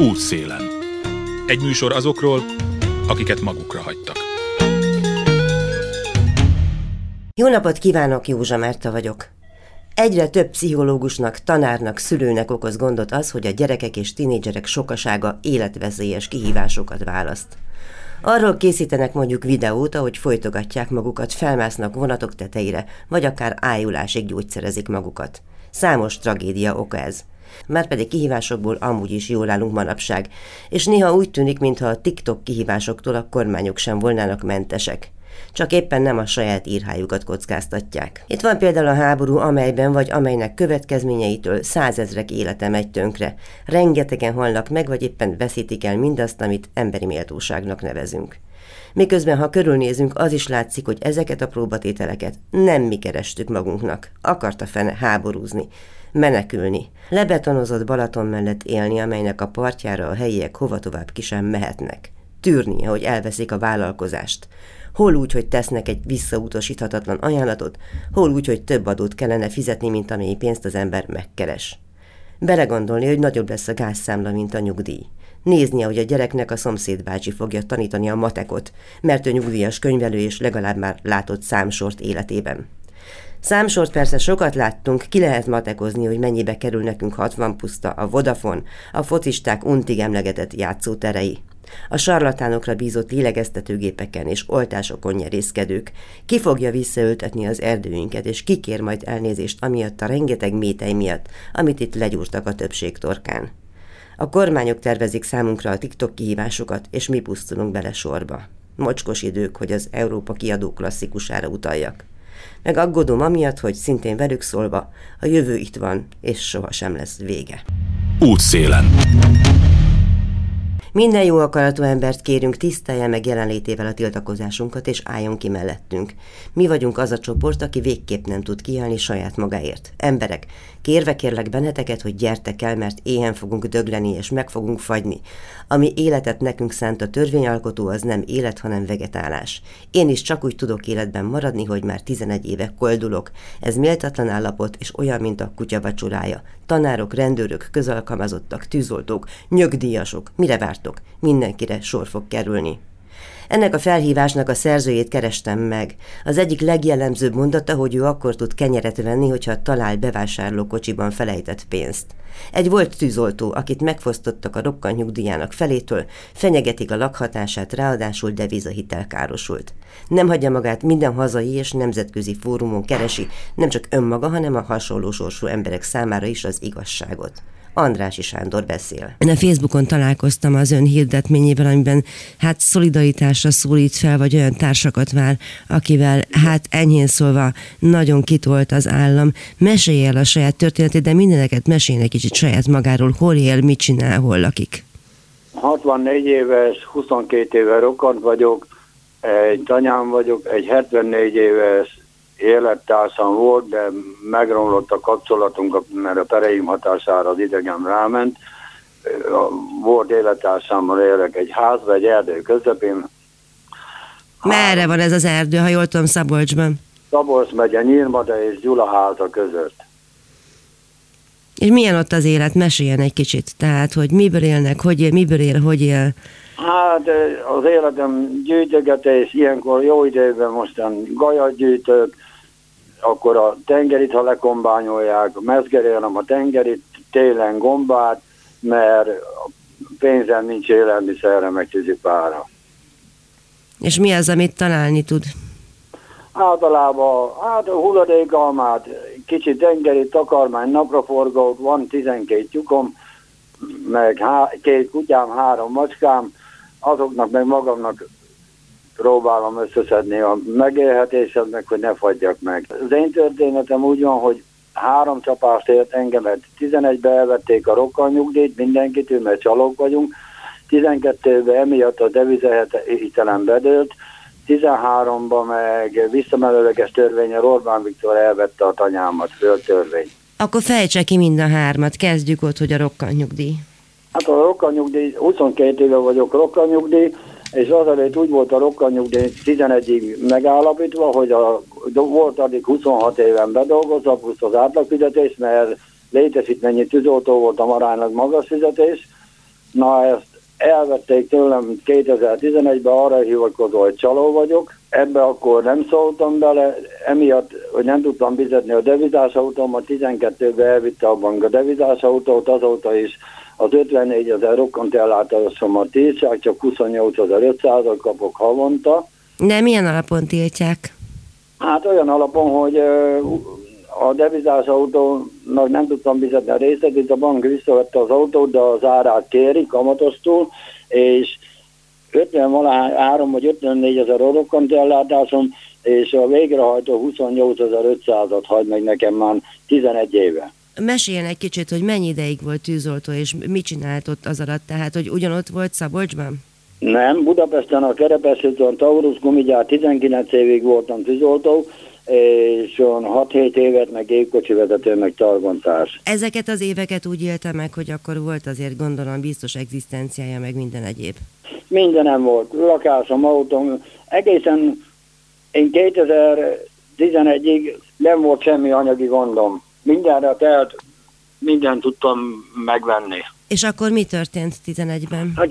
Útszélen. Egy műsor azokról, akiket magukra hagytak. Jó napot kívánok, Józsa Márta vagyok. Egyre több pszichológusnak, tanárnak, szülőnek okoz gondot az, hogy a gyerekek és tinédzserek sokasága életveszélyes kihívásokat választ. Arról készítenek mondjuk videót, ahogy folytogatják magukat, felmásznak vonatok tetejére, vagy akár ájulásig gyógyszerezik magukat. Számos tragédia oka ez. Márpedig kihívásokból amúgy is jól állunk manapság, és néha úgy tűnik, mintha a TikTok kihívásoktól a kormányok sem volnának mentesek csak éppen nem a saját írhájukat kockáztatják. Itt van például a háború, amelyben vagy amelynek következményeitől százezrek élete megy tönkre. Rengetegen halnak meg, vagy éppen veszítik el mindazt, amit emberi méltóságnak nevezünk. Miközben, ha körülnézünk, az is látszik, hogy ezeket a próbatételeket nem mi kerestük magunknak. Akarta fene háborúzni, menekülni, lebetonozott Balaton mellett élni, amelynek a partjára a helyiek hova tovább ki sem mehetnek. Tűrni, hogy elveszik a vállalkozást hol úgy, hogy tesznek egy visszautasíthatatlan ajánlatot, hol úgy, hogy több adót kellene fizetni, mint amennyi pénzt az ember megkeres. Belegondolni, hogy nagyobb lesz a gázszámla, mint a nyugdíj. Nézni, hogy a gyereknek a szomszéd bácsi fogja tanítani a matekot, mert ő nyugdíjas könyvelő és legalább már látott számsort életében. Számsort persze sokat láttunk, ki lehet matekozni, hogy mennyibe kerül nekünk 60 puszta, a Vodafone, a focisták untig emlegetett játszóterei a sarlatánokra bízott lélegeztetőgépeken és oltásokon nyerészkedők, ki fogja visszaöltetni az erdőinket, és kikér majd elnézést amiatt a rengeteg métej miatt, amit itt legyúrtak a többség torkán. A kormányok tervezik számunkra a TikTok kihívásokat, és mi pusztulunk bele sorba. Mocskos idők, hogy az Európa kiadó klasszikusára utaljak. Meg aggódom amiatt, hogy szintén velük szólva, a jövő itt van, és sohasem lesz vége. Útszélen. Minden jó akaratú embert kérünk, tisztelje meg jelenlétével a tiltakozásunkat, és álljon ki mellettünk. Mi vagyunk az a csoport, aki végképp nem tud kiállni saját magáért. Emberek, kérve kérlek benneteket, hogy gyertek el, mert éhen fogunk dögleni, és meg fogunk fagyni. Ami életet nekünk szánt a törvényalkotó, az nem élet, hanem vegetálás. Én is csak úgy tudok életben maradni, hogy már 11 éve koldulok. Ez méltatlan állapot, és olyan, mint a kutya vacsorája. Tanárok, rendőrök, közalkalmazottak, tűzoltók, nyögdíjasok, mire várt vártok, mindenkire sor fog kerülni. Ennek a felhívásnak a szerzőjét kerestem meg. Az egyik legjellemzőbb mondata, hogy ő akkor tud kenyeret venni, hogyha talál bevásárlókocsiban felejtett pénzt. Egy volt tűzoltó, akit megfosztottak a rokkan nyugdíjának felétől, fenyegetik a lakhatását, ráadásul devizahitel károsult. Nem hagyja magát minden hazai és nemzetközi fórumon keresi, nem csak önmaga, hanem a hasonló sorsú emberek számára is az igazságot. Andrási Sándor beszél. Én a Facebookon találkoztam az ön hirdetményével, amiben hát szolidaritásra szólít fel, vagy olyan társakat vár, akivel hát enyhén szólva nagyon kitolt az állam. Mesélj el a saját történetét, de mindeneket mesélj egy kicsit saját magáról, hol él, mit csinál, hol lakik. 64 éves, 22 éve rokkant vagyok, egy anyám vagyok, egy 74 éves élettársam volt, de megromlott a kapcsolatunk, mert a pereim hatására az idegen ráment. Volt élettársammal élek egy házba, egy erdő közepén. Merre van ez az erdő, ha jól tudom, Szabolcsban? Szabolcs megye, Nyírmada és Gyula háza között. És milyen ott az élet? Meséljen egy kicsit. Tehát, hogy miből élnek, hogy él, miből él, hogy él? Hát az életem gyűjtögetés, ilyenkor jó időben mostan gajat gyűjtök, akkor a tengerit, ha lekombányolják, mezgerélem a tengerit, télen gombát, mert pénzem nincs élelmiszerre, meg tűzipára. És mi az, amit találni tud? Általában hát a hulladékalmát, kicsit tengeri takarmány, napraforgót, van 12 tyukom, meg há- két kutyám, három macskám, azoknak meg magamnak próbálom összeszedni a megélhetésemnek, hogy ne fagyjak meg. Az én történetem úgy van, hogy három csapást ért engemet. 11-be elvették a rokkanyugdíjt, mindenkitől, mert csalók vagyunk. 12-ben emiatt a devizahitelem bedőlt, 13-ban meg visszamenőleges törvénye Orbán Viktor elvette a tanyámat, földtörvény. Akkor fejtse ki mind a hármat, kezdjük ott, hogy a rokkanyugdíj. Hát a rokkanyugdíj, 22 éve vagyok rokkanyugdíj, és azelőtt úgy volt a rokkanyugdíj 11-ig megállapítva, hogy a, volt addig 26 éven bedolgozva, plusz az átlagfizetés, mert létesítményi tűzoltó volt a maránylag magas fizetés, Na ezt elvették tőlem 2011-ben, arra hivatkozó, hogy csaló vagyok. Ebbe akkor nem szóltam bele, emiatt, hogy nem tudtam fizetni a devizás autómat, 12-ben elvitte a bank a devizás autót, azóta is az 54 ezer rokkant ellátásomat tiltják, csak 28.500 kapok havonta. De milyen alapon tiltják? Hát olyan alapon, hogy a devizás autónak nem tudtam fizetni a részletét, a bank visszavette az autót, de az árát kéri kamatostul, és 50 valahány, 3 vagy 54 ezer rokkant ellátásom, és a végrehajtó 28.500-at hagy meg nekem már 11 éve. Meséljen egy kicsit, hogy mennyi ideig volt tűzoltó, és mit csinált ott az alatt, tehát, hogy ugyanott volt Szabolcsban? Nem, Budapesten a Kerepeszőtön Taurus gumigyár 19 évig voltam tűzoltó, és 6-7 évet meg gépkocsi vezető, meg targontás. Ezeket az éveket úgy élte meg, hogy akkor volt azért gondolom biztos egzisztenciája, meg minden egyéb. Mindenem volt, lakásom, autóm, egészen én 2011-ig nem volt semmi anyagi gondom. Mindenre telt, mindent tudtam megvenni. És akkor mi történt 11-ben? Hát,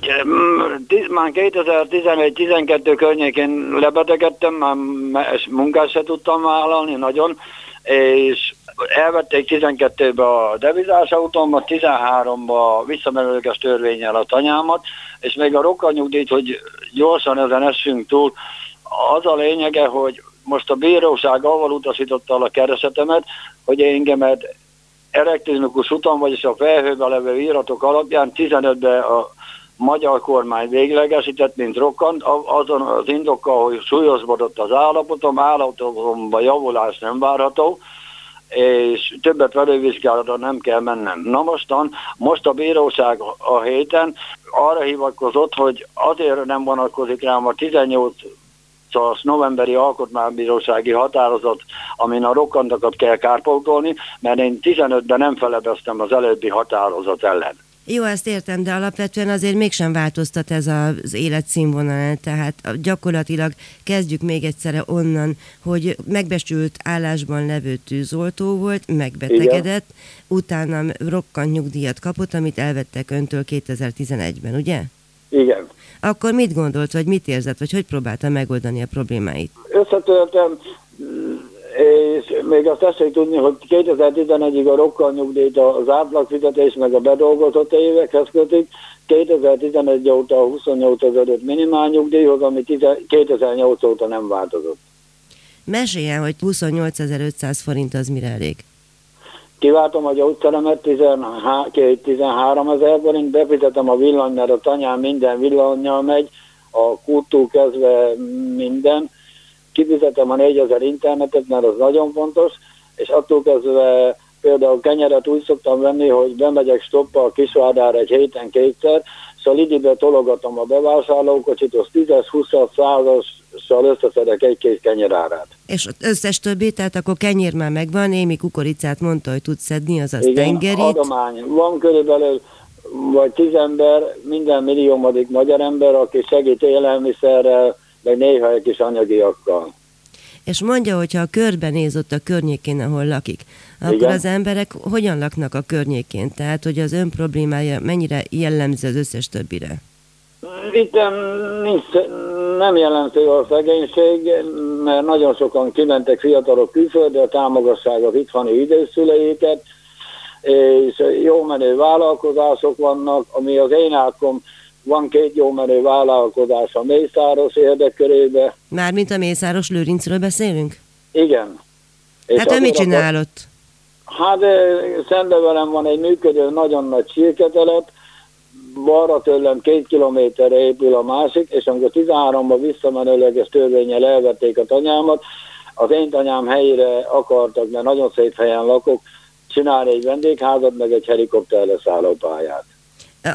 már 2011-12 környékén lebetegedtem, már munkát se tudtam vállalni nagyon, és elvették 12-be a devizás autómat, 13-ba visszamenőleges törvényel a tanyámat, és még a rokkanyugdíjt, hogy gyorsan ezen essünk túl, az a lényege, hogy most a bíróság avval utasította a keresetemet, hogy engemet elektronikus úton, vagyis a felhőben levő íratok alapján 15-ben a magyar kormány véglegesített, mint rokkant, azon az indokkal, hogy súlyosbodott az állapotom, állapotomban javulás nem várható, és többet felővizsgálatra nem kell mennem. Na mostan, most a bíróság a héten arra hivatkozott, hogy azért nem vonatkozik rám a 18 az novemberi alkotmánybírósági határozat, amin a rokkantakat kell kárpótolni, mert én 15-ben nem felebeztem az előbbi határozat ellen. Jó, ezt értem, de alapvetően azért mégsem változtat ez az életszínvonal, tehát gyakorlatilag kezdjük még egyszerre onnan, hogy megbesült állásban levő tűzoltó volt, megbetegedett, Igen. utána rokkant nyugdíjat kapott, amit elvettek öntől 2011-ben, ugye? Igen. Akkor mit gondolt, vagy mit érzett, vagy hogy próbálta megoldani a problémáit? Összetöltem, és még azt tessék tudni, hogy 2011-ig a rokkal nyugdíjt az átlagfizetés meg a bedolgozott évekhez kötik, 2011 óta a 28 ezer minimál nyugdíjhoz, ami 2008 óta nem változott. Meséljen, hogy 28.500 forint az mire elég? Kiváltom a gyógyszeremet 13 ezer forint, befizetem a villany, mert a tanyám minden villanyjal megy, a kútól kezdve minden, kifizetem a 4000 internetet, mert az nagyon fontos, és attól kezdve például kenyeret úgy szoktam venni, hogy bemegyek stoppa a kisvárdára egy héten kétszer, szóval Lidibe tologatom a bevásárlókocsit, az 10-20 százassal összeszedek egy kész kenyerárát. És összes többi, tehát akkor kenyér már megvan, Émi kukoricát mondta, hogy tudsz szedni, azaz Igen, tengerit. adomány. Van körülbelül vagy tíz ember, minden milliómodik magyar ember, aki segít élelmiszerrel, meg néha egy kis anyagiakkal. És mondja, hogyha a körben néz ott a környékén, ahol lakik, akkor Igen. az emberek hogyan laknak a környékén? Tehát, hogy az ön problémája mennyire jellemző az összes többire? Itt nincs, nem jellemző a szegénység, mert nagyon sokan kimentek fiatalok külföldre, támogassák az itthoni időszüleiket, és jó menő vállalkozások vannak, ami az én ákom van két jó menő vállalkozás a Mészáros érdekkörébe. Mármint a Mészáros Lőrincről beszélünk? Igen. És hát ő mit csinálott? Hát szembe velem van egy működő, nagyon nagy sírketelep, balra tőlem két kilométerre épül a másik, és amikor 13-ban visszamenőleges törvényel elvették a tanyámat, az én tanyám helyére akartak, mert nagyon szép helyen lakok, csinálni egy vendégházat, meg egy helikopter leszállópályát.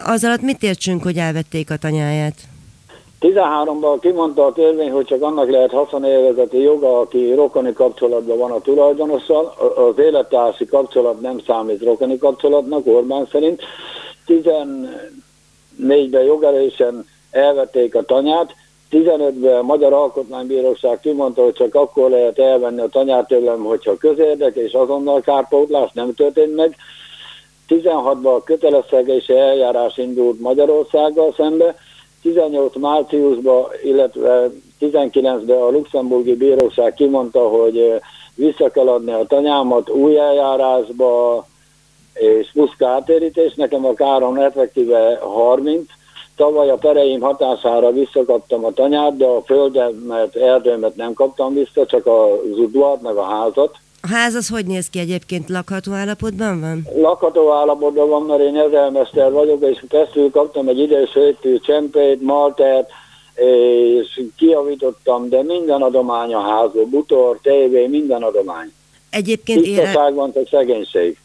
Az alatt mit értsünk, hogy elvették a tanyáját? 13-ban kimondta a törvény, hogy csak annak lehet haszonélvezeti joga, aki rokoni kapcsolatban van a tulajdonossal. Az élettársi kapcsolat nem számít rokoni kapcsolatnak, Orbán szerint. 14-ben jogerésen elvették a tanyát, 15-ben a Magyar Alkotmánybíróság kimondta, hogy csak akkor lehet elvenni a tanyát tőlem, hogyha közérdek és azonnal kárpótlás nem történt meg. 16-ban a kötelezszegési eljárás indult Magyarországgal szembe, 18 márciusban, illetve 19-ben a luxemburgi bíróság kimondta, hogy vissza kell adni a tanyámat új eljárásba, és plusz kártérítés, nekem a károm effektíve 30, tavaly a pereim hatására visszakaptam a tanyát, de a földemet, erdőmet nem kaptam vissza, csak az udvart, meg a házat. A ház az hogy néz ki egyébként? Lakható állapotban van? Lakható állapotban van, mert én ezelmester vagyok, és kezdtül kaptam egy idősöjtő csempét, maltert, és kiavítottam, de minden adomány a házból, butor, tévé, minden adomány. Egyébként éle... van, csak szegénység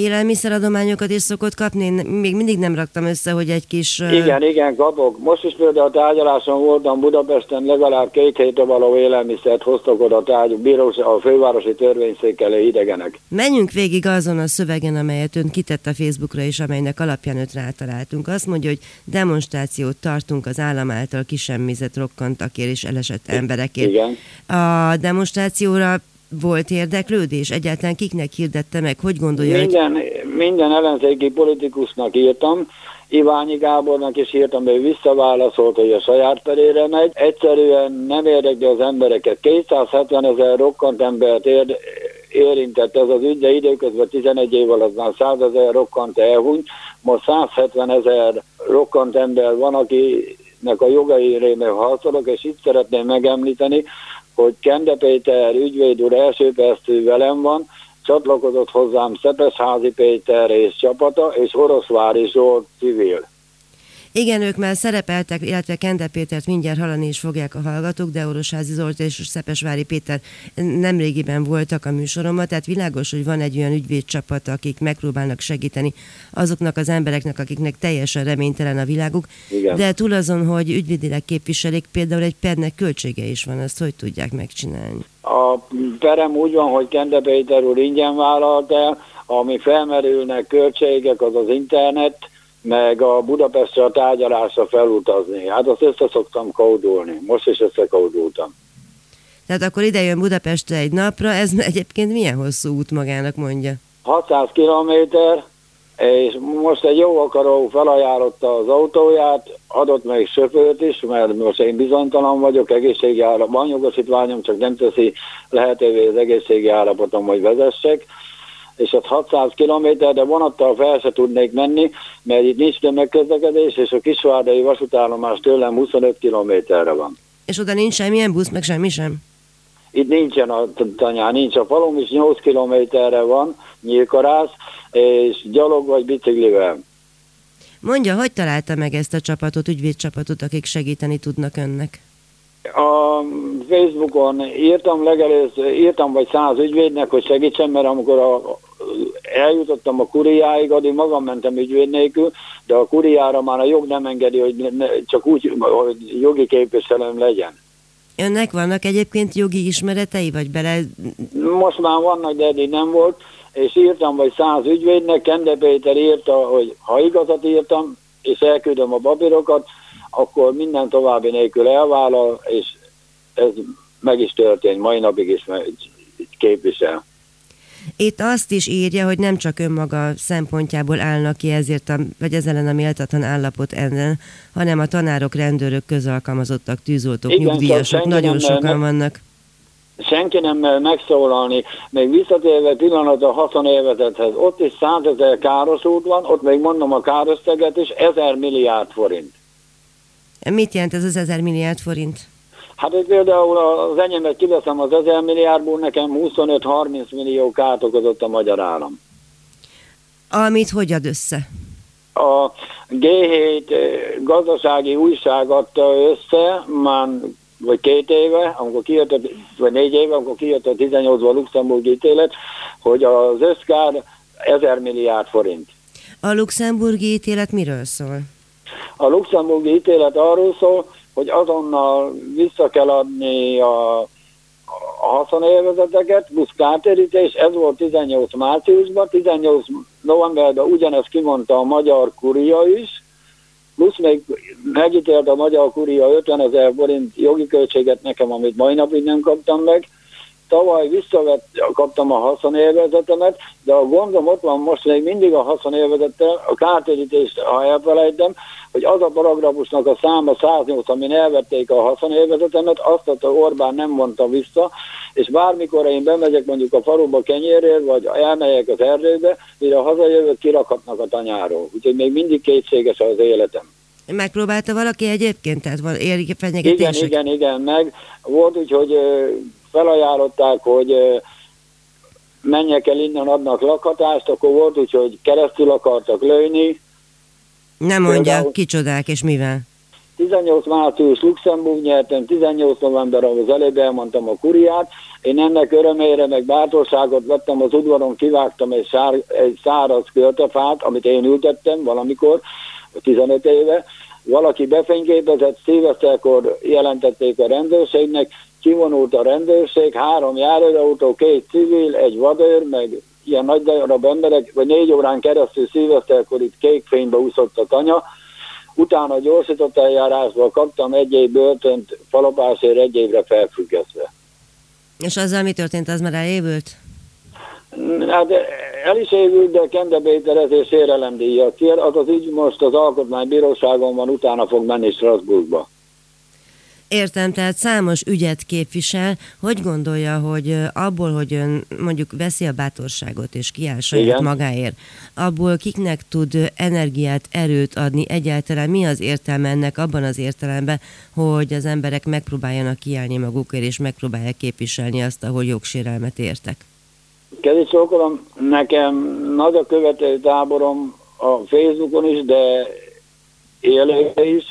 élelmiszeradományokat is szokott kapni? Én még mindig nem raktam össze, hogy egy kis... Igen, igen, kapok. Most is például a tárgyaláson voltam Budapesten, legalább két hétre való élelmiszert hoztak oda tárgy, bírós, a fővárosi törvényszék elé idegenek. Menjünk végig azon a szövegen, amelyet ön kitett a Facebookra, és amelynek alapján őt rátaláltunk. Azt mondja, hogy demonstrációt tartunk az állam által kisemmizett rokkantakért és elesett emberekért. Igen. A demonstrációra volt érdeklődés? Egyáltalán kiknek hirdette meg? Hogy gondolja? Minden, minden ellenzéki politikusnak írtam, Iványi Gábornak is írtam, ő visszaválaszolt, hogy a saját perére megy. Egyszerűen nem érdekli az embereket. 270 ezer rokkant embert ér, érintett ez az ügy, de időközben 11 év alatt már 100 ezer rokkant elhunyt. Most 170 ezer rokkant ember van, akinek a jogai rémén harcolok, és itt szeretném megemlíteni, hogy Kende Péter ügyvéd úr első perctől velem van, csatlakozott hozzám Szepesházi Péter és csapata, és Oroszvári Zsolt civil. Igen, ők már szerepeltek, illetve Kende Pétert mindjárt hallani is fogják a hallgatók, de Orosházi Zolt és Szepesvári Péter nemrégiben voltak a műsoromban, tehát világos, hogy van egy olyan ügyvédcsapat, akik megpróbálnak segíteni azoknak az embereknek, akiknek teljesen reménytelen a világuk, Igen. de túl azon, hogy ügyvédileg képviselik, például egy pernek költsége is van, azt hogy tudják megcsinálni? A perem úgy van, hogy Kende Péter úr ingyen vállalt el, ami felmerülnek költségek, az az internet, meg a Budapestre a tárgyalásra felutazni. Hát azt össze szoktam kódolni. Most is összekódoltam. Tehát akkor ide jön Budapestre egy napra, ez egyébként milyen hosszú út magának mondja? 600 kilométer, és most egy jó akaró felajánlotta az autóját, adott meg sofőrt is, mert most én bizonytalan vagyok, egészségi állapot, van jogosítványom, csak nem teszi lehetővé az egészségi állapotom, hogy vezessek, és az 600 km, de vonattal fel se tudnék menni, mert itt nincs tömegközlekedés, és a Kisvárdai vasútállomás tőlem 25 kilométerre van. És oda nincs semmilyen busz, meg semmi sem? Itt nincsen a tanyán, nincs. A falom is 8 kilométerre van, nyílkarász, és gyalog vagy biciklivel. Mondja, hogy találta meg ezt a csapatot, ügyvédcsapatot, akik segíteni tudnak önnek? A Facebookon írtam legelőször, írtam vagy száz ügyvédnek, hogy segítsen, mert amikor a, eljutottam a kuriáig, addig magam mentem ügyvéd nélkül, de a kuriára már a jog nem engedi, hogy ne, csak úgy, hogy jogi képviselőm legyen. Önnek vannak egyébként jogi ismeretei, vagy bele... Most már vannak, de eddig nem volt, és írtam vagy száz ügyvédnek, Kende Péter írta, hogy ha igazat írtam, és elküldöm a babírokat, akkor minden további nélkül elvállal, és ez meg is történt, mai napig is képvisel. Itt azt is írja, hogy nem csak önmaga szempontjából állnak ki ezért, a, vagy ezzel a méltatlan állapot ellen, hanem a tanárok, rendőrök, közalkalmazottak, tűzoltók, Igen, nyugdíjasok, nagyon sokan mer, vannak. Senki nem mer megszólalni, még visszatérve pillanat a haszonélvezethez, ott is százezer károsult van, ott még mondom a kárösszeget is, ezer milliárd forint. Mit jelent ez az ezer milliárd forint? Hát hogy például az enyémet kiveszem az ezer milliárdból, nekem 25-30 millió kárt okozott a magyar állam. Amit hogy ad össze? A G7 eh, gazdasági újság adta össze, már vagy két éve, amikor kijött, vagy négy éve, amikor kijött a 18-ban Luxemburg ítélet, hogy az összkár 1000 milliárd forint. A luxemburgi ítélet miről szól? A luxemburgi ítélet arról szól, hogy azonnal vissza kell adni a, a haszonélvezeteket, plusz kártérítés, ez volt 18 márciusban, 18 novemberben ugyanezt kimondta a magyar kuria is, plusz még megítélt a magyar kuria 50 ezer forint jogi költséget nekem, amit mai napig nem kaptam meg, tavaly visszavett, kaptam a haszonélvezetemet, de a gondom ott van most még mindig a haszonélvezettel, a kártérítést, ha elfelejtem, hogy az a paragrafusnak a száma 108, amin elvették a haszonélvezetemet, azt a Orbán nem mondta vissza, és bármikor én bemegyek mondjuk a faluba kenyérért, vagy elmegyek az erdőbe, mire hazajövök, kirakhatnak a tanyáról. Úgyhogy még mindig kétséges az életem. Megpróbálta valaki egyébként? Tehát van éri Igen, igen, igen, meg volt úgy, hogy felajánlották, hogy menjek el innen, adnak lakhatást, akkor volt úgy, hogy keresztül akartak lőni. Nem mondja, Például, kicsodák és mivel? 18 március Luxemburg nyertem, 18 november, az előbb elmondtam a kuriát, én ennek örömére meg bátorságot vettem az udvaron, kivágtam egy, sár, egy száraz költefát, amit én ültettem valamikor, 15 éve, valaki befényképezett, szívesztelkor jelentették a rendőrségnek, kivonult a rendőrség, három járőrautó, két civil, egy vadőr, meg ilyen nagy darab emberek, vagy négy órán keresztül szívesztelkor itt kék fénybe úszott a tanya, utána gyorsított eljárásból kaptam egy év börtönt, falapásért egy évre felfüggesztve. És azzal mi történt, az már elévült? Hát el is évült, de kendebételezés sérelemdíjat kér, az az ügy most az alkotmánybíróságon van, utána fog menni Strasbourgba. Értem, tehát számos ügyet képvisel. Hogy gondolja, hogy abból, hogy ön mondjuk veszi a bátorságot és kiáll saját Igen. magáért, abból kiknek tud energiát, erőt adni egyáltalán? Mi az értelme ennek abban az értelemben, hogy az emberek megpróbáljanak kiállni magukért és megpróbálják képviselni azt, ahol jogsérelmet értek? Kedves Csókolom, nekem nagy a követő táborom a Facebookon is, de élőre is,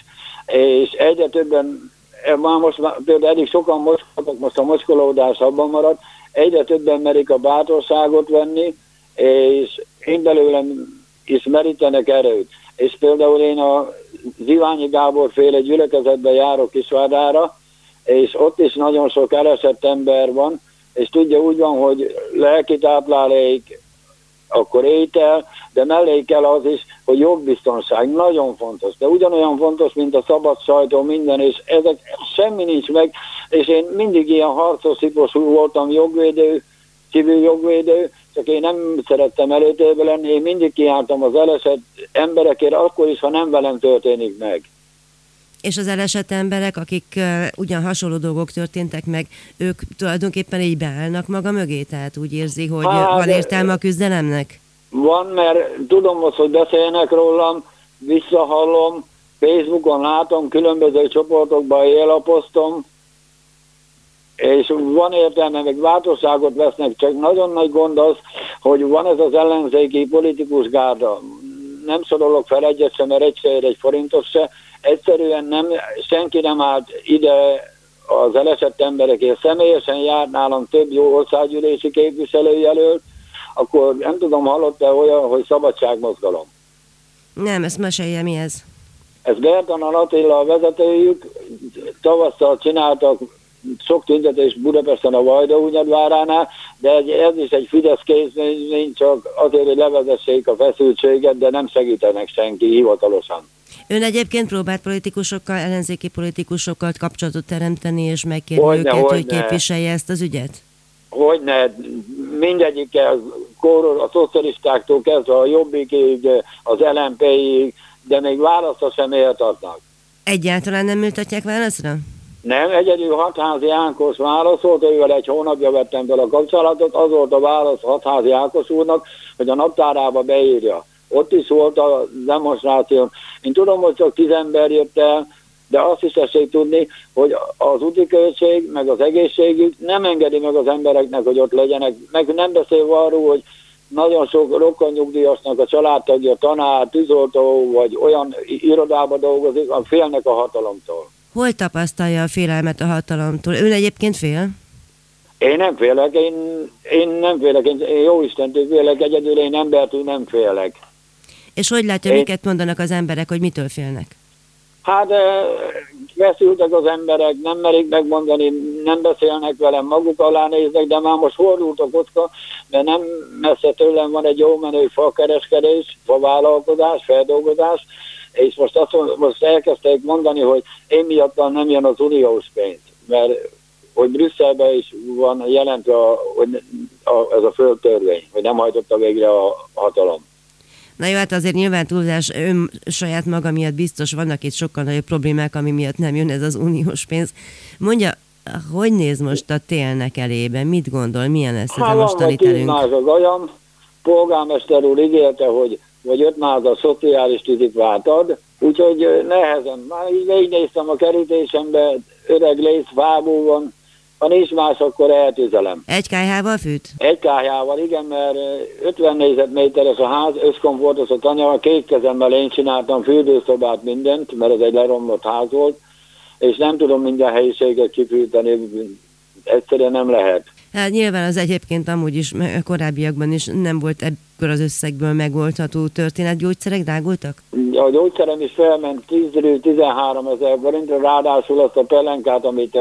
és egyre többen, már most például eddig sokan mocskoltak, most a mocskolódás abban maradt, egyre többen merik a bátorságot venni, és én belőlem is merítenek erőt. És például én a Ziványi Gábor féle gyülekezetben járok Kisvádára, és ott is nagyon sok elesett ember van, és tudja úgy van, hogy lelki táplálék, akkor étel, de mellé kell az is, hogy jogbiztonság nagyon fontos, de ugyanolyan fontos, mint a szabad sajtó, minden, és ezek semmi nincs meg, és én mindig ilyen harcos sziposú voltam jogvédő, civil jogvédő, csak én nem szerettem előtérbe lenni, én mindig kiálltam az elesett emberekért, akkor is, ha nem velem történik meg és az elesett emberek, akik ugyan hasonló dolgok történtek meg, ők tulajdonképpen így beállnak maga mögé, tehát úgy érzi, hogy Há, van értelme a küzdelemnek? Van, mert tudom azt, hogy beszélnek rólam, visszahallom, Facebookon látom, különböző csoportokban élapoztom, és van értelme, meg változságot vesznek, csak nagyon nagy gond az, hogy van ez az ellenzéki politikus gárda. Nem sorolok fel egyet sem, mert egyszer egy forintos se, egyszerűen nem, senki nem állt ide az elesett emberekért. Személyesen járt nálam több jó országgyűlési képviselőjelölt, akkor nem tudom, hallott-e olyan, hogy szabadságmozgalom? Nem, ezt mesélje, mi ez? Ez Bertalan Attila a vezetőjük, tavasszal csináltak sok tüntetés Budapesten a Vajdahunyadváránál, de ez is egy Fidesz készmény, csak azért, hogy levezessék a feszültséget, de nem segítenek senki hivatalosan. Ön egyébként próbált politikusokkal, ellenzéki politikusokkal kapcsolatot teremteni, és megkérni hogy őket, hogy, hogy képviselje ezt az ügyet? Hogyne, mindegyikkel, a szocialistáktól kezdve a Jobbikig, az LMP-ig, de még válaszra sem adnak. Egyáltalán nem ültetják válaszra? Nem, egyedül Hatházi Ánkos válaszolt, ővel egy hónapja vettem fel a kapcsolatot, az volt a válasz Hatházi Ákos úrnak, hogy a naptárába beírja. Ott is volt a demonstráció. Én tudom, hogy csak tíz ember jött el, de azt is tessék tudni, hogy az úti költség, meg az egészségük nem engedi meg az embereknek, hogy ott legyenek. Meg nem beszélve arról, hogy nagyon sok rokkanyugdíjasnak a családtagja, tanár, tűzoltó, vagy olyan irodába dolgozik, a félnek a hatalomtól. Hol tapasztalja a félelmet a hatalomtól? Ön egyébként fél? Én nem félek, én, én nem félek, én jó Istentől félek, egyedül én embertől nem félek. És hogy látja, Én... miket mondanak az emberek, hogy mitől félnek? Hát feszültek az emberek, nem merik megmondani, nem beszélnek velem, maguk alá néznek, de már most fordult a kocka, de nem messze tőlem van egy jó menő fakereskedés, favállalkozás, feldolgozás, és most, azt, most elkezdték mondani, hogy én miattal nem jön az uniós pénz, mert hogy Brüsszelben is van jelentve, a, hogy a, ez a földtörvény, hogy nem hajtotta végre a hatalom. Na jó, hát azért nyilván túlzás ön saját maga miatt biztos vannak itt sokkal nagyobb problémák, ami miatt nem jön ez az uniós pénz. Mondja, hogy néz most a télnek elébe? Mit gondol? Milyen lesz ez hát, a mostani telünk? az olyan, polgármester úr ígérte, hogy vagy öt a szociális tűzikvát ad, úgyhogy nehezen. Már így végignéztem a kerítésembe, öreg lész, fábú van, ha nincs más, akkor eltüzelem. Egy kályhával fűt? Egy kályhával, igen, mert 50 négyzetméteres a ház, összkomfortos a tanya, két kezemmel én csináltam fürdőszobát, mindent, mert ez egy leromlott ház volt, és nem tudom minden helyiséget kifűteni, egyszerűen nem lehet. Hát nyilván az egyébként amúgy is korábbiakban is nem volt ebből az összegből megoldható történet. Gyógyszerek drágultak? A gyógyszerem is felment 10-13 ezer forintra, ráadásul azt a pelenkát, amit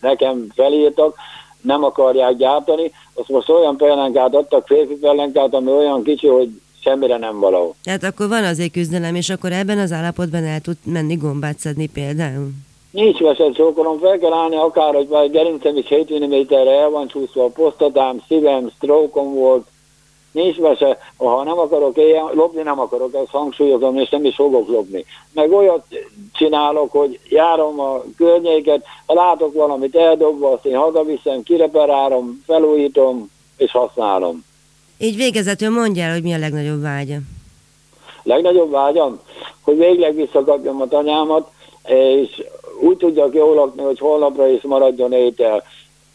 nekem felírtak, nem akarják gyártani. Azt most olyan pelenkát adtak, férfi pelenkát, ami olyan kicsi, hogy semmire nem való. Tehát akkor van azért küzdelem, és akkor ebben az állapotban el tud menni gombát szedni például? Nincs veszett csókolom, fel kell állni akár, hogy vagy gerincem is 7 mm-re el van csúszva, a posztatám, szívem, strokom volt, nincs vese, ha nem akarok éjjel, lopni nem akarok, ezt hangsúlyozom, és nem is fogok lopni. Meg olyat csinálok, hogy járom a környéket, ha látok valamit eldobva, azt én hazaviszem, kireperárom, felújítom, és használom. Így végezetül mondja el, hogy mi a legnagyobb vágya. Legnagyobb vágyam? Hogy végleg visszakapjam a tanyámat, és úgy tudjak jól lakni, hogy holnapra is maradjon étel.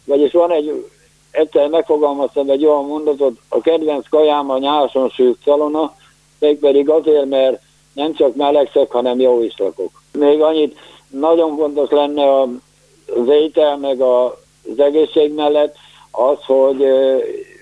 Vagyis van egy, egyszer megfogalmaztam egy olyan mondatot, a kedvenc kajám a nyáson sült szalona, pedig azért, mert nem csak melegszek, hanem jó is lakok. Még annyit, nagyon fontos lenne az étel, meg az egészség mellett az, hogy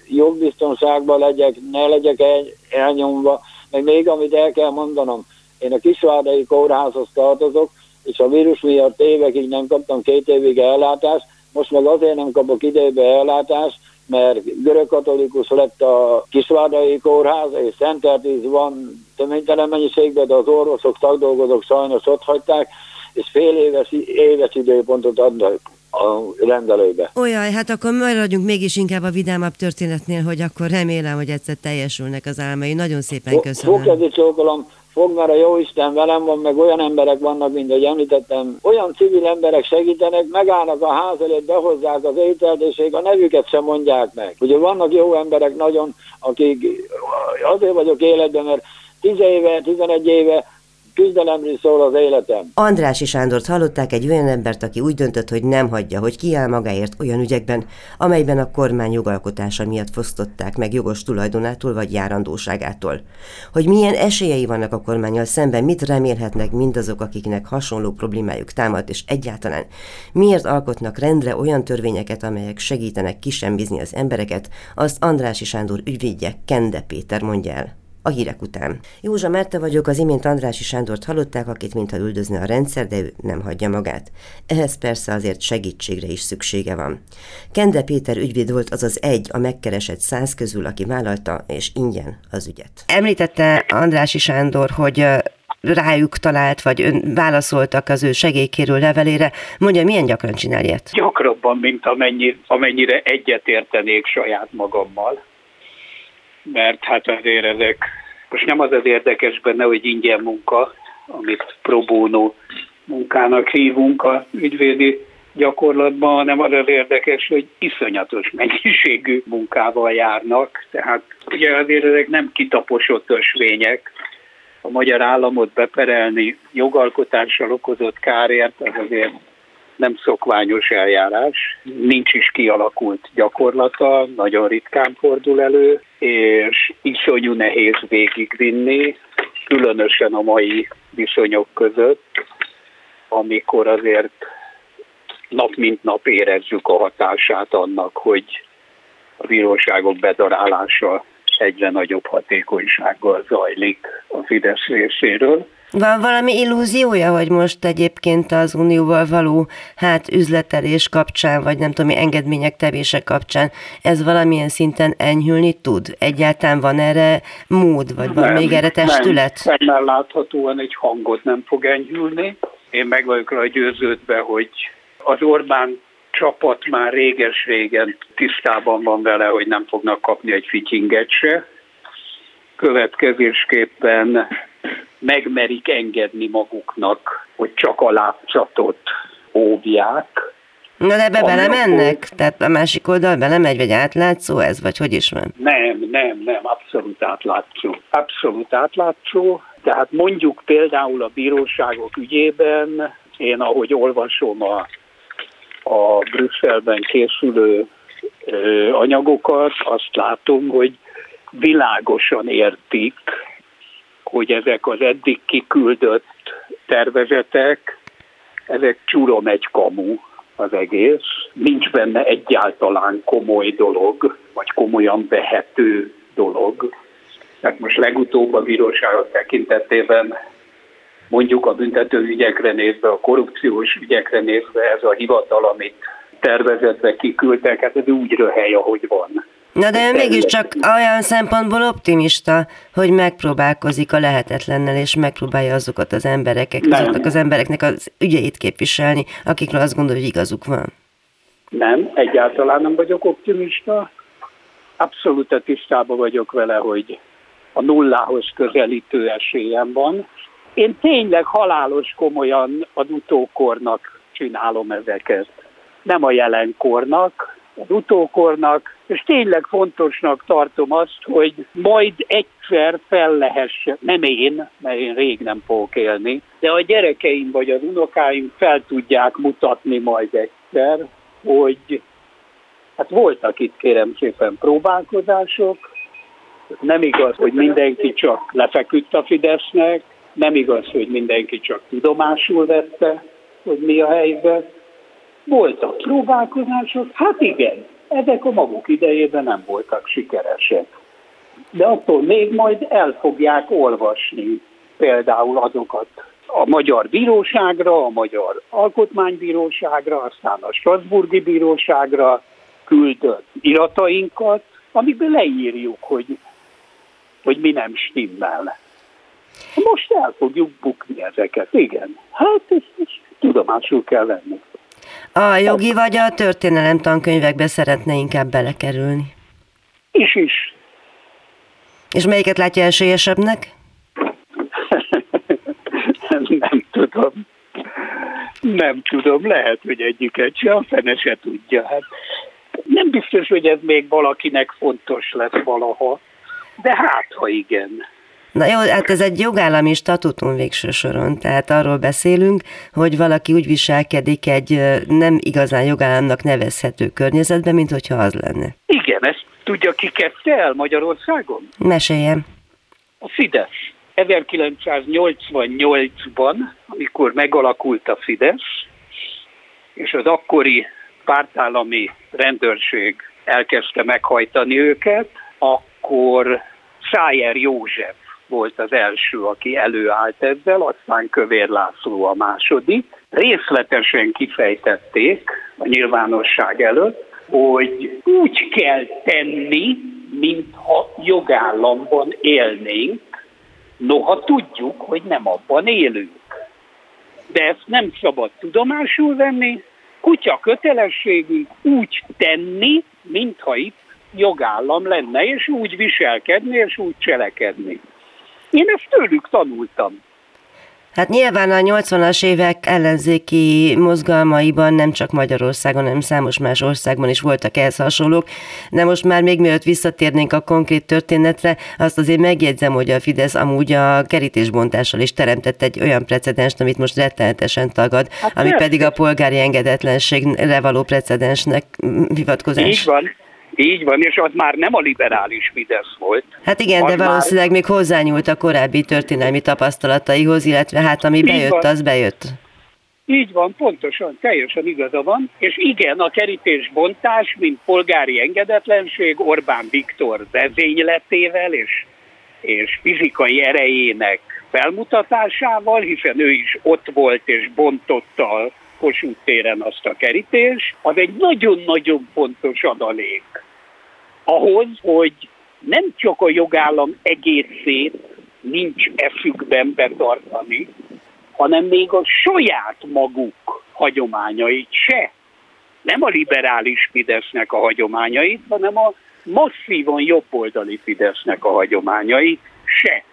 jobb biztonságban legyek, ne legyek el, elnyomva, meg még amit el kell mondanom, én a Kisvárdai kórházhoz tartozok, és a vírus miatt évekig nem kaptam két évig ellátást, most meg azért nem kapok időbe ellátást, mert görögkatolikus lett a Kisvárdai kórház, és Szentertíz van töménytelen mennyiségben, de az orvosok, szakdolgozók sajnos ott hagyták, és fél éves, éves időpontot adnak a rendelőbe. Olyan, hát akkor maradjunk mégis inkább a vidámabb történetnél, hogy akkor remélem, hogy egyszer teljesülnek az álmai. Nagyon szépen köszönöm. Fogkezi csókolom, fog, mert a jó Isten velem van, meg olyan emberek vannak, mint ahogy említettem, olyan civil emberek segítenek, megállnak a ház előtt, behozzák az ételt, és a nevüket sem mondják meg. Ugye vannak jó emberek nagyon, akik azért vagyok életben, mert 10 éve, 11 éve küzdelemről szól az életem. Andrási Sándort hallották egy olyan embert, aki úgy döntött, hogy nem hagyja, hogy kiáll magáért olyan ügyekben, amelyben a kormány jogalkotása miatt fosztották meg jogos tulajdonától vagy járandóságától. Hogy milyen esélyei vannak a kormányjal szemben, mit remélhetnek mindazok, akiknek hasonló problémájuk támad, és egyáltalán miért alkotnak rendre olyan törvényeket, amelyek segítenek kisembizni az embereket, azt Andrási Sándor ügyvédje Kende Péter mondja el a hírek után. Józsa Merte vagyok, az imént Andrási Sándort hallották, akit mintha üldözne a rendszer, de ő nem hagyja magát. Ehhez persze azért segítségre is szüksége van. Kende Péter ügyvéd volt az az egy a megkeresett száz közül, aki vállalta, és ingyen az ügyet. Említette Andrási Sándor, hogy rájuk talált, vagy ön válaszoltak az ő segélykérő levelére. Mondja, milyen gyakran csinál ilyet? Gyakrabban, mint amennyi, amennyire egyetértenék saját magammal mert hát azért ezek, most nem az az érdekes benne, hogy ingyen munka, amit pro bono munkának hívunk a ügyvédi gyakorlatban, hanem az az érdekes, hogy iszonyatos mennyiségű munkával járnak, tehát ugye azért ezek nem kitaposott ösvények, a magyar államot beperelni jogalkotással okozott kárért, az azért nem szokványos eljárás, nincs is kialakult gyakorlata, nagyon ritkán fordul elő, és iszonyú nehéz végigvinni, különösen a mai viszonyok között, amikor azért nap mint nap érezzük a hatását annak, hogy a bíróságok bedarálása egyre nagyobb hatékonysággal zajlik a Fidesz részéről. Van valami illúziója, hogy most egyébként az Unióval való hát üzletelés kapcsán, vagy nem tudom, engedmények tevése kapcsán ez valamilyen szinten enyhülni tud? Egyáltalán van erre mód, vagy van nem, még erre testület? Nem, nem láthatóan egy hangot nem fog enyhülni. Én meg vagyok rá győződve, hogy az Orbán csapat már réges-régen tisztában van vele, hogy nem fognak kapni egy fityinget se. Következésképpen megmerik engedni maguknak, hogy csak a látszatot óvják, Na de ebbe belemennek? Tehát a másik oldal belemegy, vagy átlátszó ez, vagy hogy is van? Nem, nem, nem, abszolút átlátszó. Abszolút átlátszó. Tehát mondjuk például a bíróságok ügyében, én ahogy olvasom a, a Brüsszelben készülő ö, anyagokat, azt látom, hogy világosan értik, hogy ezek az eddig kiküldött tervezetek, ezek csurom egy kamu az egész. Nincs benne egyáltalán komoly dolog, vagy komolyan vehető dolog. Tehát most legutóbb a bíróságok tekintetében mondjuk a büntetőügyekre nézve, a korrupciós ügyekre nézve ez a hivatal, amit tervezetbe kiküldtek, hát ez úgy röhely, ahogy van. Na de ő mégiscsak olyan szempontból optimista, hogy megpróbálkozik a lehetetlennel, és megpróbálja azokat az embereket, azoknak az embereknek az ügyeit képviselni, akikről azt gondolja, hogy igazuk van. Nem, egyáltalán nem vagyok optimista. Abszolút tisztában vagyok vele, hogy a nullához közelítő esélyem van. Én tényleg halálos komolyan az utókornak csinálom ezeket. Nem a jelenkornak, az utókornak, és tényleg fontosnak tartom azt, hogy majd egyszer fel lehessen, nem én, mert én rég nem fogok élni, de a gyerekeim vagy az unokáim fel tudják mutatni majd egyszer, hogy hát voltak itt kérem szépen próbálkozások, nem igaz, hogy mindenki csak lefeküdt a Fidesznek, nem igaz, hogy mindenki csak tudomásul vette, hogy mi a helyzet, voltak próbálkozások, hát igen, ezek a maguk idejében nem voltak sikeresek. De attól még majd el fogják olvasni például azokat a Magyar Bíróságra, a Magyar Alkotmánybíróságra, aztán a Strasburgi Bíróságra küldött iratainkat, amiben leírjuk, hogy, hogy mi nem stimmel. Most el fogjuk bukni ezeket, igen. Hát ezt, ezt tudomásul kell venni. A jogi vagy a történelem tankönyvekbe szeretne inkább belekerülni? Is is. És melyiket látja esélyesebbnek? nem tudom. Nem tudom, lehet, hogy egyiket se, a fene se tudja. Hát nem biztos, hogy ez még valakinek fontos lesz valaha, de hát, ha igen. Na jó, hát ez egy jogállami statutum végső soron, tehát arról beszélünk, hogy valaki úgy viselkedik egy nem igazán jogállamnak nevezhető környezetben, mint hogyha az lenne. Igen, ezt tudja ki kezdte el Magyarországon? Meséljem. A Fidesz. 1988-ban, amikor megalakult a Fidesz, és az akkori pártállami rendőrség elkezdte meghajtani őket, akkor Szájer József volt az első, aki előállt ezzel, aztán Kövér László a második. Részletesen kifejtették a nyilvánosság előtt, hogy úgy kell tenni, mintha jogállamban élnénk, noha tudjuk, hogy nem abban élünk. De ezt nem szabad tudomásul venni, kutya kötelességünk úgy tenni, mintha itt jogállam lenne, és úgy viselkedni, és úgy cselekedni. Én ezt tőlük tanultam. Hát nyilván a 80-as évek ellenzéki mozgalmaiban nem csak Magyarországon, hanem számos más országban is voltak ehhez hasonlók, de most már még mielőtt visszatérnénk a konkrét történetre, azt azért megjegyzem, hogy a Fidesz amúgy a kerítésbontással is teremtett egy olyan precedenst, amit most rettenetesen tagad, hát ami pedig a polgári engedetlenségre való precedensnek hivatkozás. Így van, így van, és az már nem a liberális Fidesz volt. Hát igen, de valószínűleg már... még hozzányúlt a korábbi történelmi tapasztalataihoz, illetve hát ami bejött, van. az bejött. Így van, pontosan, teljesen igaza van. És igen, a kerítésbontás, mint polgári engedetlenség Orbán Viktor vezényletével és, és fizikai erejének felmutatásával, hiszen ő is ott volt és bontotta Kossuth téren azt a kerítés, az egy nagyon-nagyon fontos adalék ahhoz, hogy nem csak a jogállam egészét nincs eszükben betartani, hanem még a saját maguk hagyományait se nem a liberális Fidesznek a hagyományait, hanem a masszívan jobboldali Fidesznek a hagyományait se.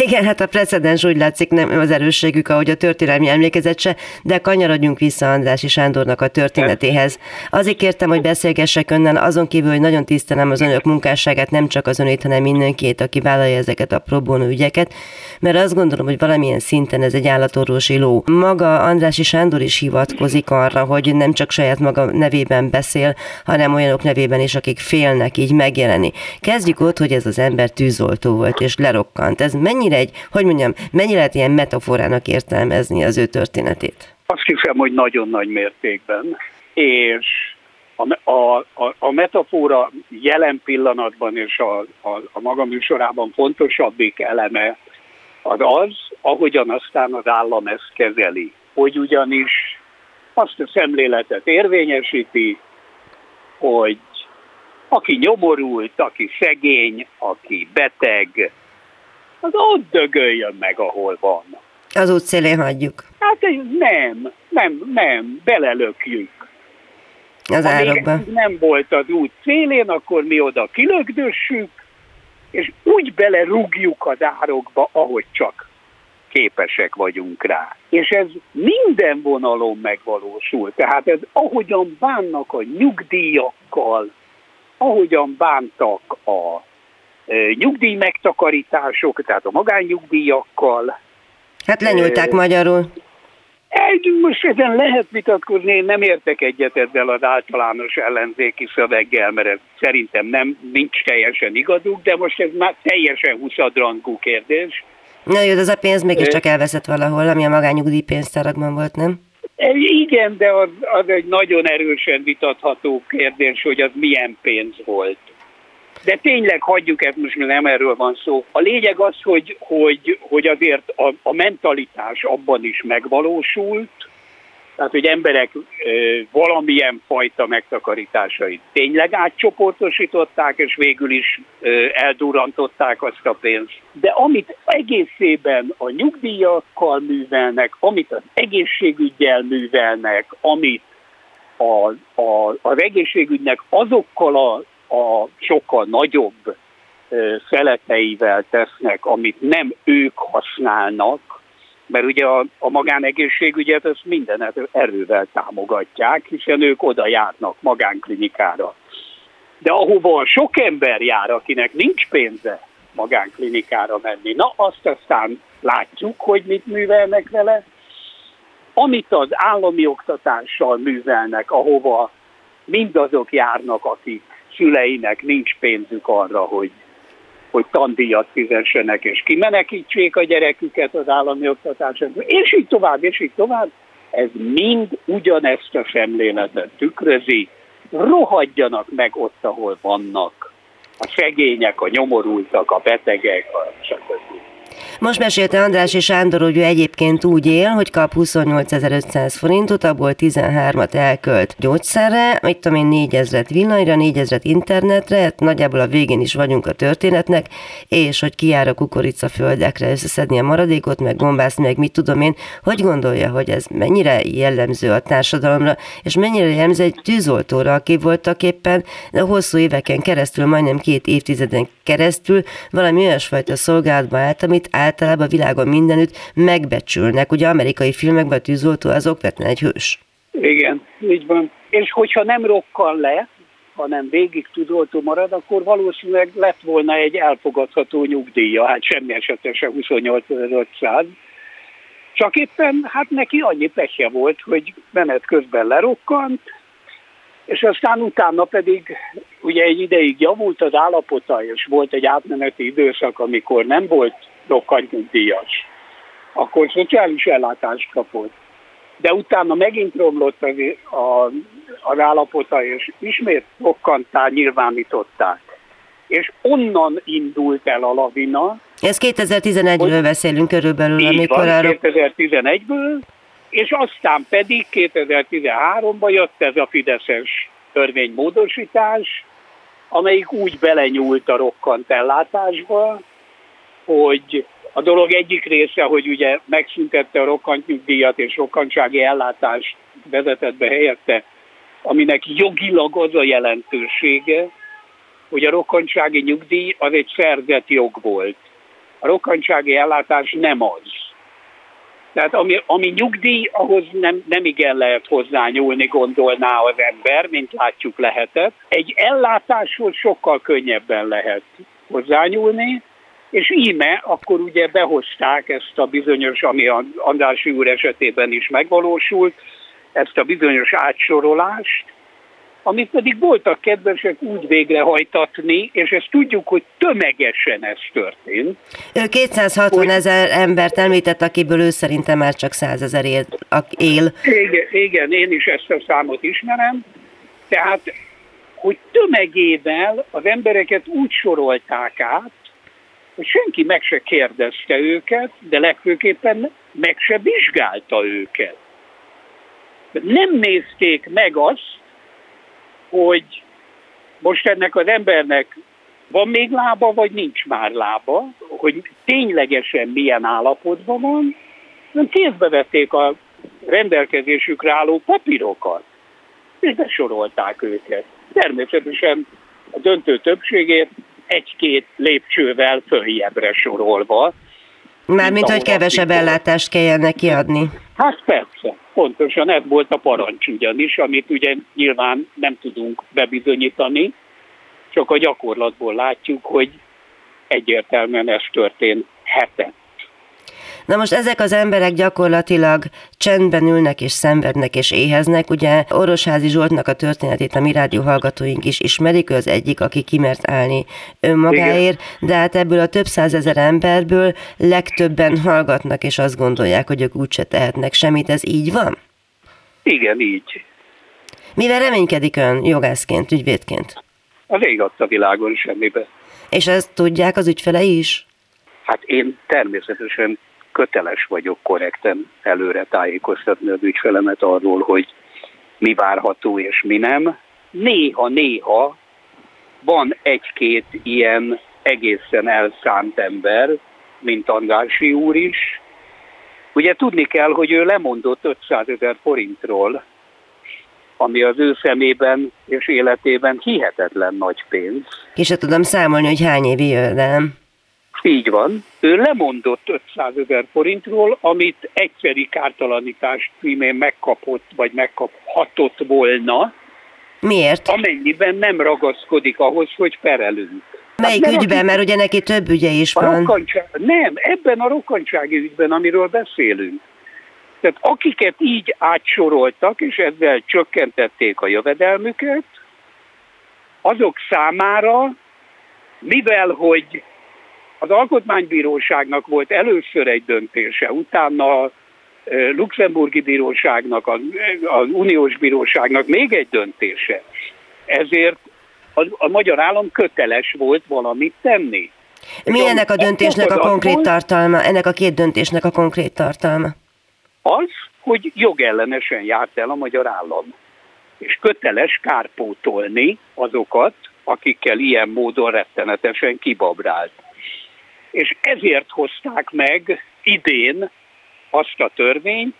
Igen, hát a precedens úgy látszik nem az erősségük, ahogy a történelmi emlékezet se, de kanyarodjunk vissza Andrási Sándornak a történetéhez. Azért kértem, hogy beszélgessek önnel, azon kívül, hogy nagyon tisztelem az önök munkásságát, nem csak az önét, hanem mindenkit, aki vállalja ezeket a probónú ügyeket, mert azt gondolom, hogy valamilyen szinten ez egy állatorvosi ló. Maga Andrási Sándor is hivatkozik arra, hogy nem csak saját maga nevében beszél, hanem olyanok nevében is, akik félnek így megjelenni. Kezdjük ott, hogy ez az ember tűzoltó volt és lerokkant. Ez mennyi mennyire egy, hogy mondjam, mennyire lehet ilyen metaforának értelmezni az ő történetét? Azt hiszem, hogy nagyon nagy mértékben. És a, a, a, a metafora jelen pillanatban és a, a, a maga műsorában fontosabbik eleme az az, ahogyan aztán az állam ezt kezeli. Hogy ugyanis azt a szemléletet érvényesíti, hogy aki nyomorult, aki szegény, aki beteg, az ott dögöljön meg, ahol van. Az útszélén hagyjuk. Hát nem, nem, nem, belelökjük. Az árokba. nem volt az út szélén, akkor mi oda kilögdössük, és úgy belerúgjuk az árokba, ahogy csak képesek vagyunk rá. És ez minden vonalon megvalósul. Tehát ez ahogyan bánnak a nyugdíjakkal, ahogyan bántak a nyugdíj megtakarítások, tehát a magánnyugdíjakkal. Hát lenyúlták e, magyarul. Egy, most ezen lehet vitatkozni, én nem értek egyet ezzel az általános ellenzéki szöveggel, mert ez szerintem nem, nincs teljesen igazuk, de most ez már teljesen huszadrangú kérdés. Na jó, de az a pénz mégiscsak elveszett valahol, ami a magányugdíj pénztárakban volt, nem? Igen, de az, az egy nagyon erősen vitatható kérdés, hogy az milyen pénz volt. De tényleg hagyjuk ezt, most nem erről van szó. A lényeg az, hogy, hogy, hogy azért a, a mentalitás abban is megvalósult, tehát, hogy emberek e, valamilyen fajta megtakarításait tényleg átcsoportosították, és végül is e, eldurrantották azt a pénzt. De amit egészében a nyugdíjakkal művelnek, amit az egészségügyel művelnek, amit a, a, az egészségügynek azokkal a a sokkal nagyobb szeleteivel tesznek, amit nem ők használnak, mert ugye a, a magánegészségügyet ezt minden erővel támogatják, hiszen ők oda járnak magánklinikára. De ahova sok ember jár, akinek nincs pénze magánklinikára menni, na azt aztán látjuk, hogy mit művelnek vele. Amit az állami oktatással művelnek, ahova mindazok járnak, akik szüleinek nincs pénzük arra, hogy, hogy tandíjat fizessenek és kimenekítsék a gyereküket az állami oktatásra, és így tovább, és így tovább. Ez mind ugyanezt a szemléletet tükrözi, rohadjanak meg ott, ahol vannak a szegények, a nyomorultak, a betegek, a stb. Most mesélte és Sándor, hogy ő egyébként úgy él, hogy kap 28.500 forintot, abból 13-at elkölt gyógyszerre, mit tudom én, 4000 villanyra, 4000 internetre, hát nagyjából a végén is vagyunk a történetnek, és hogy kijár a kukoricaföldekre összeszedni a maradékot, meg gombászni, meg mit tudom én, hogy gondolja, hogy ez mennyire jellemző a társadalomra, és mennyire jellemző egy tűzoltóra, aki voltak éppen hosszú éveken keresztül, majdnem két évtizeden keresztül valami olyasfajta szolgálatba állt, amit általában a világon mindenütt megbecsülnek. Ugye amerikai filmekben a tűzoltó az okvetlen egy hős. Igen, így van. És hogyha nem rokkal le, hanem végig tűzoltó marad, akkor valószínűleg lett volna egy elfogadható nyugdíja, hát semmi esetben se 28.500. Csak éppen hát neki annyi pehje volt, hogy menet közben lerokkant, és aztán utána pedig ugye egy ideig javult az állapota, és volt egy átmeneti időszak, amikor nem volt rokkantnyugdíjas. Akkor szociális ellátást kapott. De utána megint romlott az, a, az állapota, és ismét rokkantál nyilvánították. És onnan indult el a lavina. Ez 2011-ből beszélünk körülbelül, amikor van, arra... 2011-ből, és aztán pedig 2013-ban jött ez a Fideszes törvénymódosítás, amelyik úgy belenyúlt a rokkant ellátásba, hogy a dolog egyik része, hogy ugye megszüntette a rokkantnyugdíjat és rokkantsági ellátást vezetett be helyette, aminek jogilag az a jelentősége, hogy a rokkantsági nyugdíj az egy szerzett jog volt. A rokkantsági ellátás nem az. Tehát ami, ami nyugdíj, ahhoz nem, nem igen lehet hozzányúlni, gondolná az ember, mint látjuk lehetett. Egy ellátáshoz sokkal könnyebben lehet hozzányúlni, és íme akkor ugye behozták ezt a bizonyos, ami Andrási úr esetében is megvalósult, ezt a bizonyos átsorolást, amit pedig voltak kedvesek úgy végrehajtatni, és ezt tudjuk, hogy tömegesen ez történt. Ő 260 hogy... ezer embert említett, akiből ő szerintem már csak 100 ezer él. él. Igen, igen, én is ezt a számot ismerem. Tehát, hogy tömegével az embereket úgy sorolták át, hogy senki meg se kérdezte őket, de legfőképpen meg se vizsgálta őket. Nem nézték meg azt, hogy most ennek az embernek van még lába, vagy nincs már lába, hogy ténylegesen milyen állapotban van, nem kézbe vették a rendelkezésükre álló papírokat, és besorolták őket. Természetesen a döntő többségét egy-két lépcsővel följebbre sorolva. Mármint, hogy kevesebb ellátást kelljen neki adni. Hát persze, pontosan ez volt a parancs ugyanis, amit ugye nyilván nem tudunk bebizonyítani, csak a gyakorlatból látjuk, hogy egyértelműen ez történt hetet. Na most ezek az emberek gyakorlatilag csendben ülnek és szenvednek és éheznek. Ugye Orosházi Zsoltnak a történetét a mi rádió hallgatóink is ismerik, ő az egyik, aki kimert állni önmagáért, Igen. de hát ebből a több százezer emberből legtöbben hallgatnak és azt gondolják, hogy ők úgyse tehetnek semmit. Ez így van? Igen, így. Mivel reménykedik ön jogászként, ügyvédként? A rég a világon semmibe. És ezt tudják az ügyfelei is? Hát én természetesen köteles vagyok korrekten előre tájékoztatni az ügyfelemet arról, hogy mi várható és mi nem. Néha-néha van egy-két ilyen egészen elszánt ember, mint Andrási úr is. Ugye tudni kell, hogy ő lemondott 500 ezer forintról, ami az ő szemében és életében hihetetlen nagy pénz. És se tudom számolni, hogy hány évi jövedelem. Így van. Ő lemondott 500 ezer forintról, amit egyszeri kártalanítás címén megkapott, vagy megkaphatott volna. Miért? Amennyiben nem ragaszkodik ahhoz, hogy perelünk. Melyik hát, ügyben? Aki... Mert ugye neki több ügye is van. Nem, ebben a rokkantsági ügyben, amiről beszélünk. Tehát akiket így átsoroltak, és ezzel csökkentették a jövedelmüket, azok számára, mivel hogy az Alkotmánybíróságnak volt először egy döntése, utána a Luxemburgi Bíróságnak, az Uniós Bíróságnak még egy döntése. Ezért a, a magyar állam köteles volt valamit tenni. Mi ennek a döntésnek a konkrét tartalma, ennek a két döntésnek a konkrét tartalma? Az, hogy jogellenesen járt el a magyar állam, és köteles kárpótolni azokat, akikkel ilyen módon rettenetesen kibabrált és ezért hozták meg idén azt a törvényt,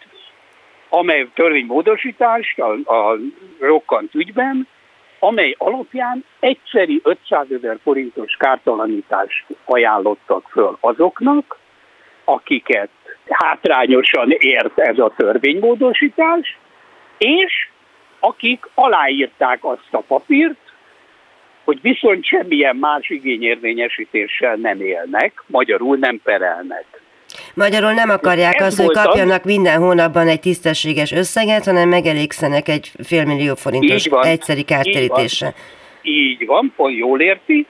amely törvénymódosítást a, a rokkant ügyben, amely alapján egyszeri 500 ezer forintos kártalanítást ajánlottak föl azoknak, akiket hátrányosan ért ez a törvénymódosítás, és akik aláírták azt a papírt, hogy viszont semmilyen más igényérvényesítéssel nem élnek, magyarul nem perelnek. Magyarul nem akarják azt, hogy kapjanak minden hónapban egy tisztességes összeget, hanem megelégszenek egy félmillió forintos van, egyszeri kártérítésre. Így van, pont jól érti.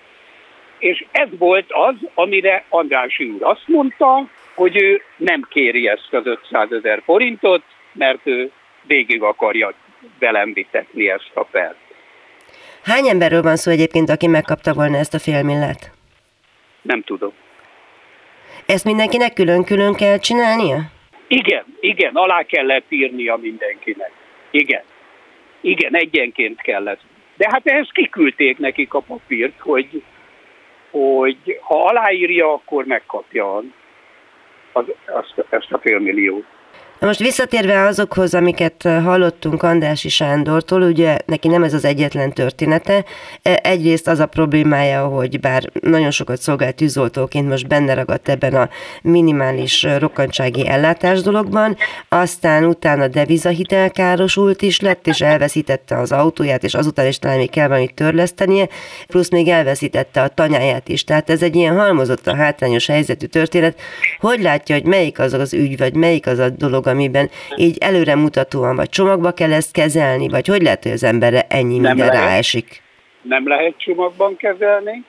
És ez volt az, amire András úr azt mondta, hogy ő nem kéri ezt az 500 ezer forintot, mert ő végig akarja velem vitetni ezt a pert. Hány emberről van szó egyébként, aki megkapta volna ezt a félmillet? Nem tudom. Ezt mindenkinek külön-külön kell csinálnia? Igen, igen, alá kellett írnia mindenkinek. Igen. Igen, egyenként kellett. De hát ehhez kiküldték nekik a papírt, hogy, hogy ha aláírja, akkor megkapja az, azt, ezt a félmilliót. Na most visszatérve azokhoz, amiket hallottunk Andrási Sándortól, ugye neki nem ez az egyetlen története. Egyrészt az a problémája, hogy bár nagyon sokat szolgált tűzoltóként, most benne ragadt ebben a minimális rokkantsági ellátás dologban, aztán utána devizahitelkárosult is lett, és elveszítette az autóját, és azután is talán még kell valamit törlesztenie, plusz még elveszítette a tanyáját is. Tehát ez egy ilyen halmozott a hátrányos helyzetű történet. Hogy látja, hogy melyik az az ügy, vagy melyik az a dolog, amiben így előremutatóan, vagy csomagba kell ezt kezelni, vagy hogy lehet, hogy az emberre ennyi nem minden lehet, ráesik? Nem lehet csomagban kezelni.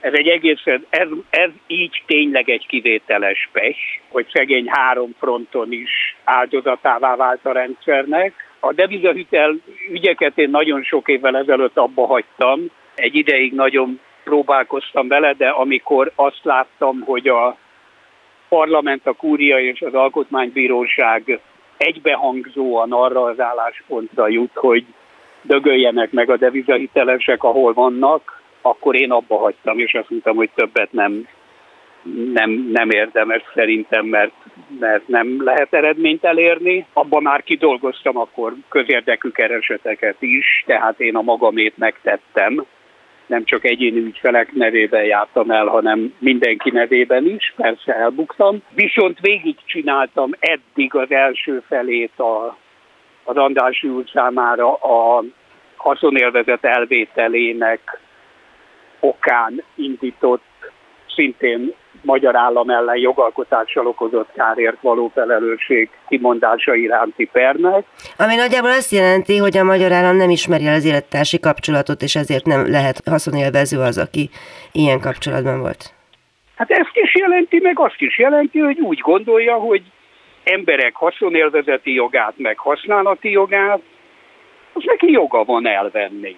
Ez egy egészen, ez, ez így tényleg egy kivételes pes, hogy szegény három fronton is áldozatává vált a rendszernek. A devizahitel ügyeket én nagyon sok évvel ezelőtt abba hagytam. Egy ideig nagyon próbálkoztam vele, de amikor azt láttam, hogy a parlament, a kúria és az alkotmánybíróság egybehangzóan arra az álláspontra jut, hogy dögöljenek meg a devizahitelesek, ahol vannak, akkor én abba hagytam, és azt mondtam, hogy többet nem, nem, nem érdemes szerintem, mert, mert nem lehet eredményt elérni. Abba már kidolgoztam akkor közérdekű kereseteket is, tehát én a magamét megtettem, nem csak egyéni ügyfelek nevében jártam el, hanem mindenki nevében is, persze elbuktam. Viszont végigcsináltam eddig az első felét a, az Andrássy úr számára a haszonélvezet elvételének okán indított szintén magyar állam ellen jogalkotással okozott kárért való felelősség kimondása iránti pernek. Ami nagyjából azt jelenti, hogy a magyar állam nem ismeri el az élettársi kapcsolatot, és ezért nem lehet haszonélvező az, aki ilyen kapcsolatban volt. Hát ezt is jelenti, meg azt is jelenti, hogy úgy gondolja, hogy emberek haszonélvezeti jogát, meg használati jogát, az neki joga van elvenni.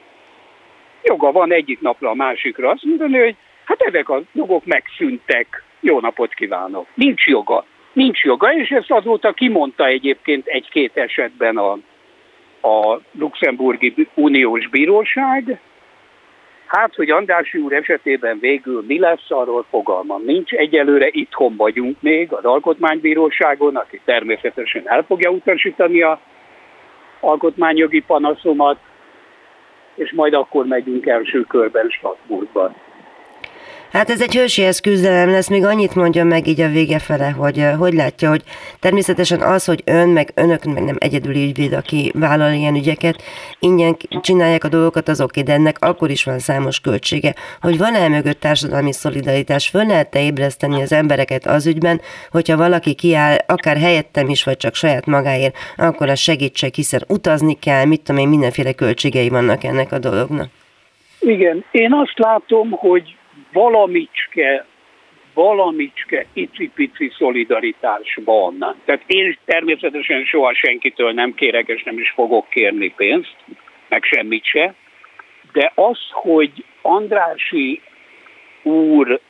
Joga van egyik napra a másikra azt mondani, hogy Hát ezek a jogok megszűntek. Jó napot kívánok. Nincs joga. Nincs joga, és ezt azóta kimondta egyébként egy-két esetben a, a luxemburgi uniós bíróság. Hát, hogy Andrási úr esetében végül mi lesz, arról fogalmam nincs. Egyelőre itthon vagyunk még az alkotmánybíróságon, aki természetesen el fogja utasítani a alkotmányjogi panaszomat, és majd akkor megyünk első körben Strasbourgban. Hát ez egy hősies küzdelem lesz, még annyit mondja meg így a vége fele, hogy hogy látja, hogy természetesen az, hogy ön, meg önök, meg nem egyedüli ügyvéd, aki vállal ilyen ügyeket, ingyen csinálják a dolgokat, az oké, de ennek akkor is van számos költsége. Hogy van-e mögött társadalmi szolidaritás, föl lehet-e ébreszteni az embereket az ügyben, hogyha valaki kiáll, akár helyettem is, vagy csak saját magáért, akkor a segítség, hiszen utazni kell, mit tudom én, mindenféle költségei vannak ennek a dolognak. Igen, én azt látom, hogy valamicske, valamicske icipici szolidaritás van. Tehát én természetesen soha senkitől nem kérek, és nem is fogok kérni pénzt, meg semmit se, de az, hogy Andrási úr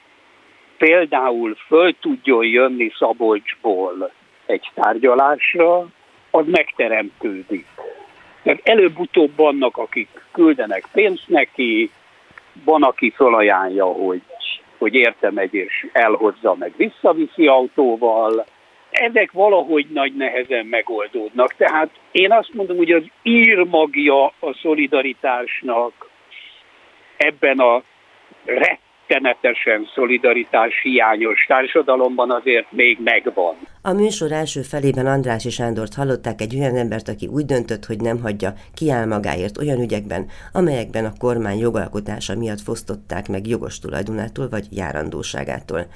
például föl tudjon jönni Szabolcsból egy tárgyalásra, az megteremtődik. Tehát előbb-utóbb vannak, akik küldenek pénzt neki, van, aki felajánlja, hogy, hogy érte megy és elhozza, meg visszaviszi autóval. Ezek valahogy nagy nehezen megoldódnak. Tehát én azt mondom, hogy az írmagja a szolidaritásnak ebben a rettenetesen szolidaritás hiányos társadalomban azért még megvan. A műsor első felében Andrási Sándort hallották egy olyan embert, aki úgy döntött, hogy nem hagyja, kiáll magáért olyan ügyekben, amelyekben a kormány jogalkotása miatt fosztották meg jogos tulajdonától vagy járandóságától.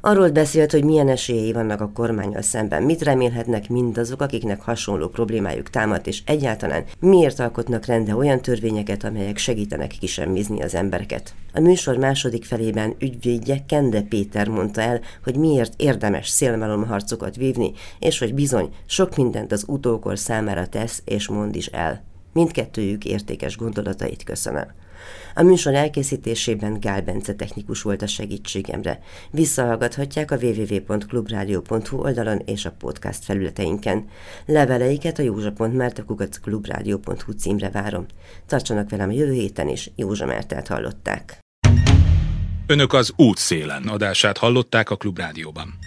Arról beszélt, hogy milyen esélyei vannak a kormányal szemben, mit remélhetnek mindazok, akiknek hasonló problémájuk támad, és egyáltalán miért alkotnak rende olyan törvényeket, amelyek segítenek kisemmizni az embereket. A műsor második felében ügyvédje Kende Péter mondta el, hogy miért érdemes szélmalomharcokat harcokat vívni, és hogy bizony sok mindent az utókor számára tesz és mond is el. Mindkettőjük értékes gondolatait köszönöm. A műsor elkészítésében Gál Bence technikus volt a segítségemre. Visszahallgathatják a www.clubradio.hu oldalon és a podcast felületeinken. Leveleiket a józsa.mertekukacclubradio.hu címre várom. Tartsanak velem a jövő héten is, Józsa Mertelt hallották. Önök az útszélen adását hallották a Klubrádióban.